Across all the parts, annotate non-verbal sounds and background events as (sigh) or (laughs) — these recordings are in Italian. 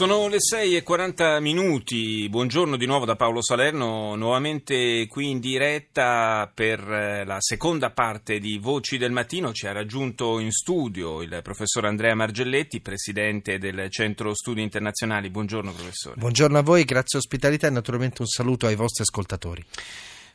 Sono le 6 e 40 minuti, buongiorno di nuovo da Paolo Salerno, nuovamente qui in diretta per eh, la seconda parte di Voci del Mattino. Ci ha raggiunto in studio il professor Andrea Margelletti, presidente del Centro Studi Internazionali. Buongiorno professore. Buongiorno a voi, grazie ospitalità e naturalmente un saluto ai vostri ascoltatori.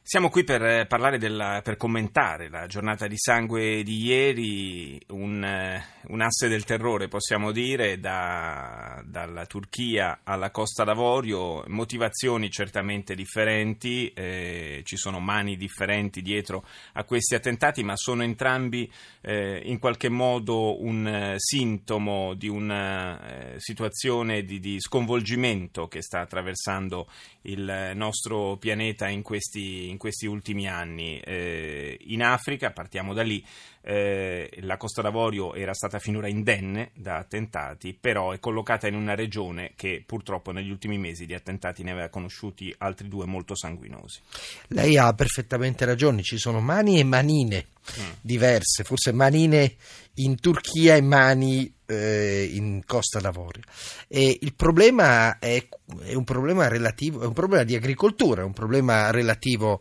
Siamo qui per eh, parlare della, per commentare la giornata di sangue di ieri, un, eh, un asse del terrore possiamo dire, da, dalla Turchia alla Costa d'Avorio, motivazioni certamente differenti, eh, ci sono mani differenti dietro a questi attentati, ma sono entrambi eh, in qualche modo un eh, sintomo di una eh, situazione di, di sconvolgimento che sta attraversando il nostro pianeta in questi in questi ultimi anni. Eh, in Africa, partiamo da lì, eh, la Costa d'Avorio era stata finora indenne da attentati, però è collocata in una regione che purtroppo negli ultimi mesi di attentati ne aveva conosciuti altri due molto sanguinosi. Lei ha perfettamente ragione, ci sono mani e manine mm. diverse, forse manine in Turchia e mani eh, in Costa d'Avorio. E il problema è, è, un problema relativo, è un problema di agricoltura, è un problema relativo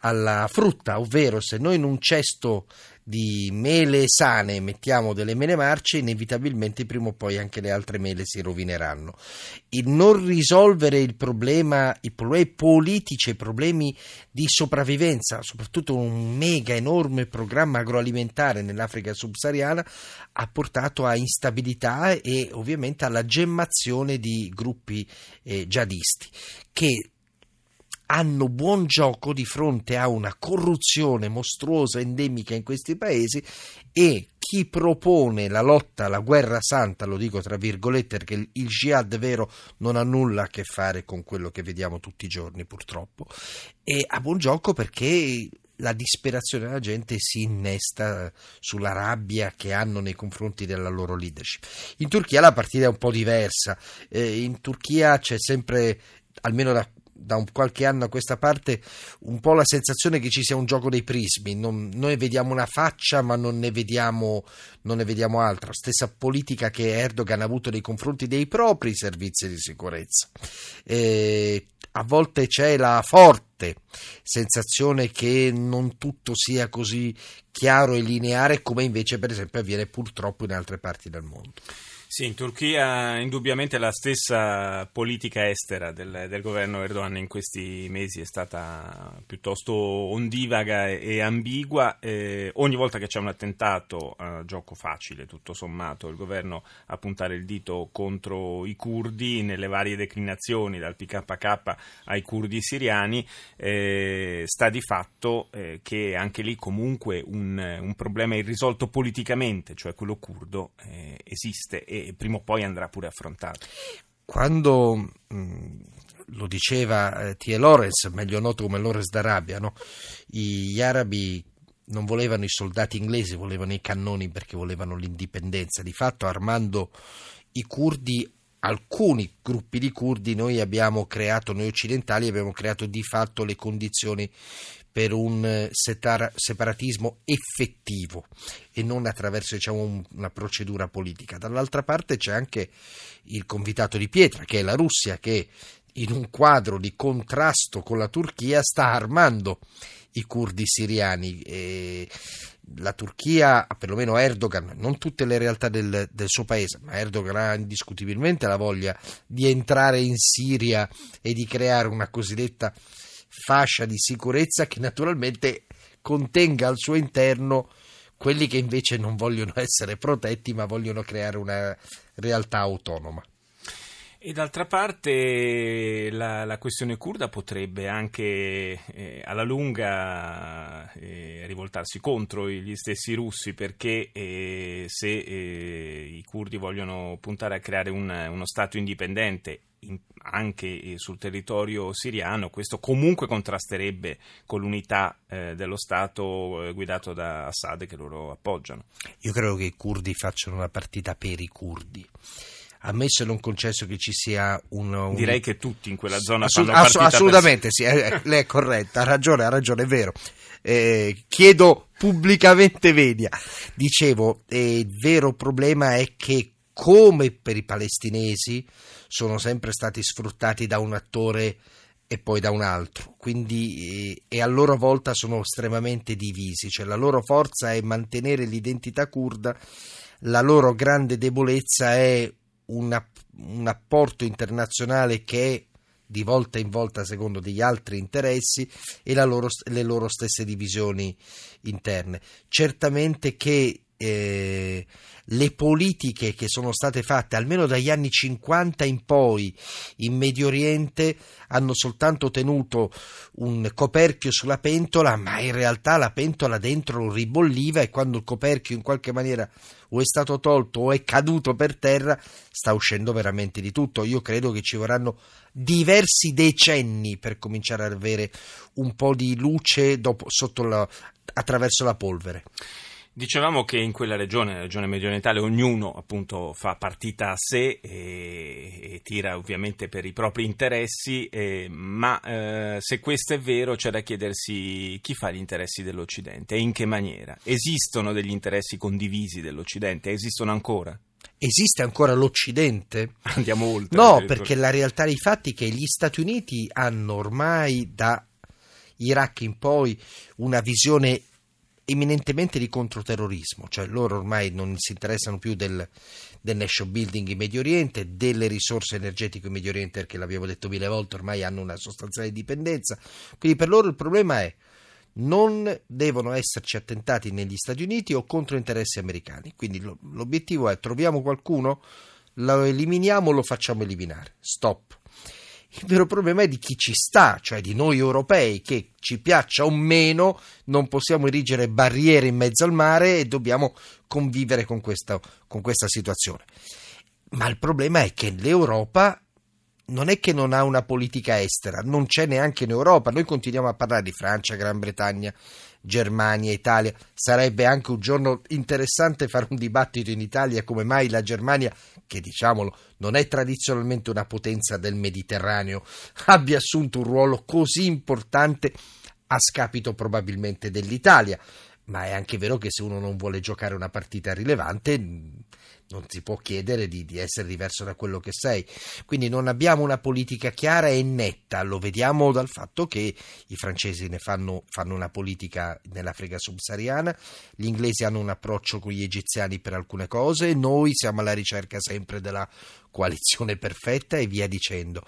alla frutta, ovvero se noi in un cesto di mele sane mettiamo delle mele marce, inevitabilmente prima o poi anche le altre mele si rovineranno. Il non risolvere il problema, i problemi politici, i problemi di sopravvivenza, soprattutto un mega enorme programma agroalimentare nell'Africa subsahariana, ha portato a instabilità e ovviamente alla gemmazione di gruppi eh, jihadisti che hanno buon gioco di fronte a una corruzione mostruosa endemica in questi paesi e chi propone la lotta alla guerra santa, lo dico tra virgolette perché il jihad vero non ha nulla a che fare con quello che vediamo tutti i giorni purtroppo, e ha buon gioco perché la disperazione della gente si innesta sulla rabbia che hanno nei confronti della loro leadership. In Turchia la partita è un po' diversa, eh, in Turchia c'è sempre, almeno da da un qualche anno a questa parte un po' la sensazione che ci sia un gioco dei prismi. Non, noi vediamo una faccia, ma non ne, vediamo, non ne vediamo altra. Stessa politica che Erdogan ha avuto nei confronti dei propri servizi di sicurezza. E a volte c'è la forte sensazione che non tutto sia così chiaro e lineare come invece per esempio avviene purtroppo in altre parti del mondo. Sì, in Turchia indubbiamente la stessa politica estera del, del, governo Erdogan in questi mesi è stata piuttosto ondivaga e, e ambigua. Eh, ogni volta che c'è un attentato, eh, gioco facile tutto sommato, il governo a puntare il dito contro i curdi nelle varie declinazioni, dal PKK ai curdi siriani, eh, sta di fatto eh, che anche lì comunque un, un, problema irrisolto politicamente, cioè quello curdo, eh, esiste e prima o poi andrà pure affrontato. Quando mh, mm, lo diceva eh, T.E. Lawrence, meglio noto come Lawrence d'Arabia, no? gli arabi non volevano i soldati inglesi, volevano i cannoni perché volevano l'indipendenza. Di fatto, armando i curdi, alcuni gruppi di curdi, noi abbiamo creato, noi occidentali abbiamo creato di fatto le condizioni per un eh, separatismo effettivo e non attraverso diciamo, una procedura politica. Dall'altra parte c'è anche il convitato di pietra, che è la Russia, che in un quadro di contrasto con la Turchia sta armando i curdi siriani. E la Turchia, perlomeno Erdogan, non tutte le realtà del, del, suo paese, ma Erdogan ha indiscutibilmente la voglia di entrare in Siria e di creare una cosiddetta fascia di sicurezza che naturalmente contenga al suo interno quelli che invece non vogliono (laughs) essere protetti ma vogliono creare una realtà autonoma. E d'altra parte la, la questione kurda potrebbe anche eh, alla lunga eh, rivoltarsi contro gli stessi russi perché eh, se eh, i curdi vogliono puntare a creare un, uno Stato indipendente in, anche sul territorio siriano, questo comunque contrasterebbe con l'unità eh, dello Stato eh, guidato da Assad che loro appoggiano. Io credo che i curdi facciano una partita per i curdi ammesso e non concesso che ci sia un... un... Direi che tutti in quella zona Assolut- fanno partita Assolutamente per... sì, eh, lei è corretta, ha ragione, ha ragione, è vero. Eh, chiedo pubblicamente venia. Dicevo, eh, il vero problema è che come per i palestinesi sono sempre stati sfruttati da un attore e poi da un altro, quindi eh, e a loro volta sono estremamente divisi, cioè la loro forza è mantenere l'identità kurda, la loro grande debolezza è un, un apporto internazionale che è di volta in volta secondo degli altri interessi e loro, le loro stesse divisioni interne. Certamente che eh, le politiche che sono state fatte almeno dagli anni 50 in poi in Medio Oriente hanno soltanto tenuto un coperchio sulla pentola, ma in realtà la pentola dentro ribolliva e quando il coperchio in qualche maniera o è stato tolto o è caduto per terra sta uscendo veramente di tutto. Io credo che ci vorranno diversi decenni per cominciare ad avere un po' di luce dopo, la, attraverso la polvere. Dicevamo che in quella regione, la regione mediorientale, ognuno appunto fa partita a sé e, e tira ovviamente per i propri interessi, eh, ma eh, se questo è vero c'è da chiedersi chi fa gli interessi dell'Occidente e in che maniera. Esistono degli interessi condivisi dell'Occidente? Esistono ancora? Esiste ancora l'Occidente? (laughs) Andiamo oltre. No, perché la realtà dei fatti è che gli Stati Uniti hanno ormai da Iraq in poi una visione eminentemente di controterrorismo, cioè loro ormai non si interessano più del, del nation building in Medio Oriente, delle risorse energetiche in Medio Oriente, perché l'abbiamo detto mille volte, ormai hanno una sostanziale dipendenza. Quindi per loro il problema è non devono esserci attentati negli Stati Uniti o contro interessi americani. Quindi l'obiettivo è troviamo qualcuno, lo eliminiamo o lo facciamo eliminare. Stop. Il vero problema è di chi ci sta, cioè di noi europei, che ci piaccia o meno non possiamo erigere barriere in mezzo al mare e dobbiamo convivere con questa, con questa situazione. Ma il problema è che l'Europa non è che non ha una politica estera, non c'è neanche in Europa. Noi continuiamo a parlare di Francia, Gran Bretagna, Germania, Italia. Sarebbe anche un giorno interessante fare un dibattito in Italia come mai la Germania, che diciamolo non è tradizionalmente una potenza del Mediterraneo, (laughs) abbia assunto un ruolo così importante a scapito probabilmente dell'Italia. Ma è anche vero che se uno non vuole giocare una partita rilevante non si può chiedere di, di, essere diverso da quello che sei. Quindi non abbiamo una politica chiara e netta, lo vediamo dal fatto che i francesi ne fanno, fanno una politica nell'Africa subsahariana, gli inglesi hanno un approccio con gli egiziani per alcune cose, noi siamo alla ricerca sempre della coalizione perfetta e via dicendo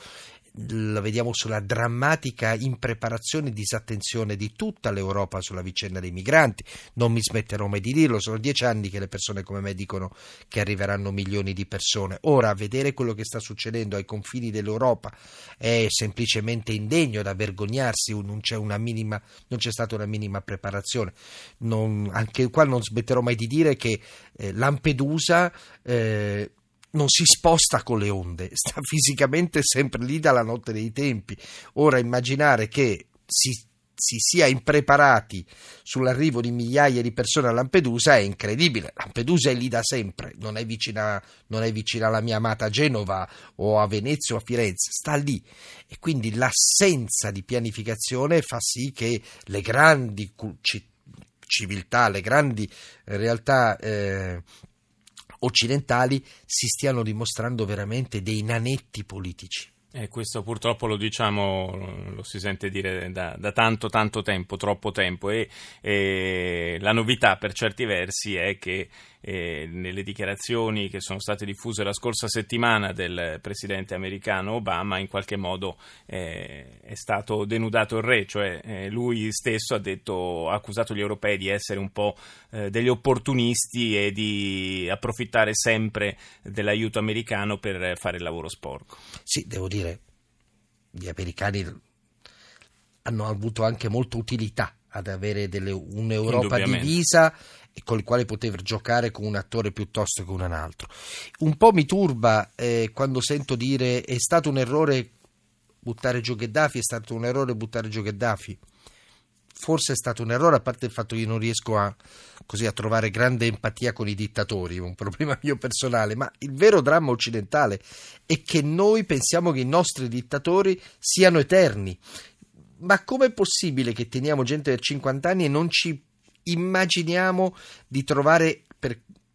la vediamo sulla drammatica impreparazione e disattenzione di tutta l'Europa sulla vicenda dei migranti. Non mi smetterò mai di dirlo, sono dieci anni che le persone come me dicono che arriveranno milioni di persone. Ora, vedere quello che sta succedendo ai confini dell'Europa è semplicemente indegno da vergognarsi, non c'è, minima, non c'è stata una minima preparazione. Non, anche qua non smetterò mai di dire che eh, Lampedusa... Eh, non si sposta con le onde, (laughs) sta fisicamente sempre lì dalla notte dei tempi. Ora immaginare che si, si sia impreparati sull'arrivo di migliaia di persone a Lampedusa è incredibile. Lampedusa è lì da sempre, non è vicina, non è vicina alla mia amata Genova o a Venezia o a Firenze, sta lì. E quindi l'assenza di pianificazione fa sì che le grandi civiltà, le grandi realtà eh, occidentali si stiano dimostrando veramente dei nanetti politici. E questo purtroppo lo diciamo, lo si sente dire da, da tanto tanto tempo, troppo tempo e, e, la novità per certi versi è che eh, nelle dichiarazioni che sono state diffuse la scorsa settimana del presidente americano Obama in qualche modo eh, è stato denudato il re, cioè eh, lui stesso ha, detto, ha accusato gli europei di essere un po' eh, degli opportunisti e di approfittare sempre dell'aiuto americano per fare il lavoro sporco. Sì, devo dire gli americani hanno avuto anche molta utilità ad avere delle, un'Europa divisa e con il quale poter giocare con un attore piuttosto che con un altro. Un po' mi turba eh, quando sento dire è stato un errore buttare giù Gheddafi, è stato un errore buttare giù Gheddafi. Forse è stato un errore, a parte il fatto che io non riesco a, così, a trovare grande empatia con i dittatori, un problema mio personale, ma il vero dramma occidentale è che noi pensiamo che i nostri dittatori siano eterni. Ma com'è possibile che teniamo gente per 50 anni e non ci immaginiamo di trovare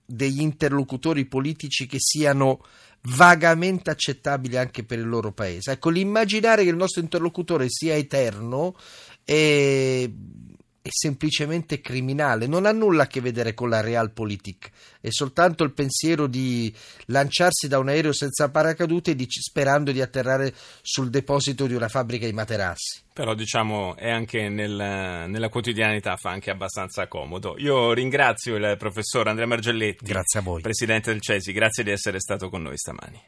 degli interlocutori politici che siano vagamente accettabili anche per il loro paese. Ecco, l'immaginare che il nostro interlocutore sia eterno è, è semplicemente criminale, non ha nulla a che vedere con la realpolitik, è soltanto il pensiero di lanciarsi da un aereo senza paracadute di, sperando di atterrare sul deposito di una fabbrica di materassi. Però diciamo è anche nel, nella quotidianità fa anche abbastanza comodo. Io ringrazio il professor Andrea Margelletti, presidente del CESI, grazie di essere stato con noi stamani.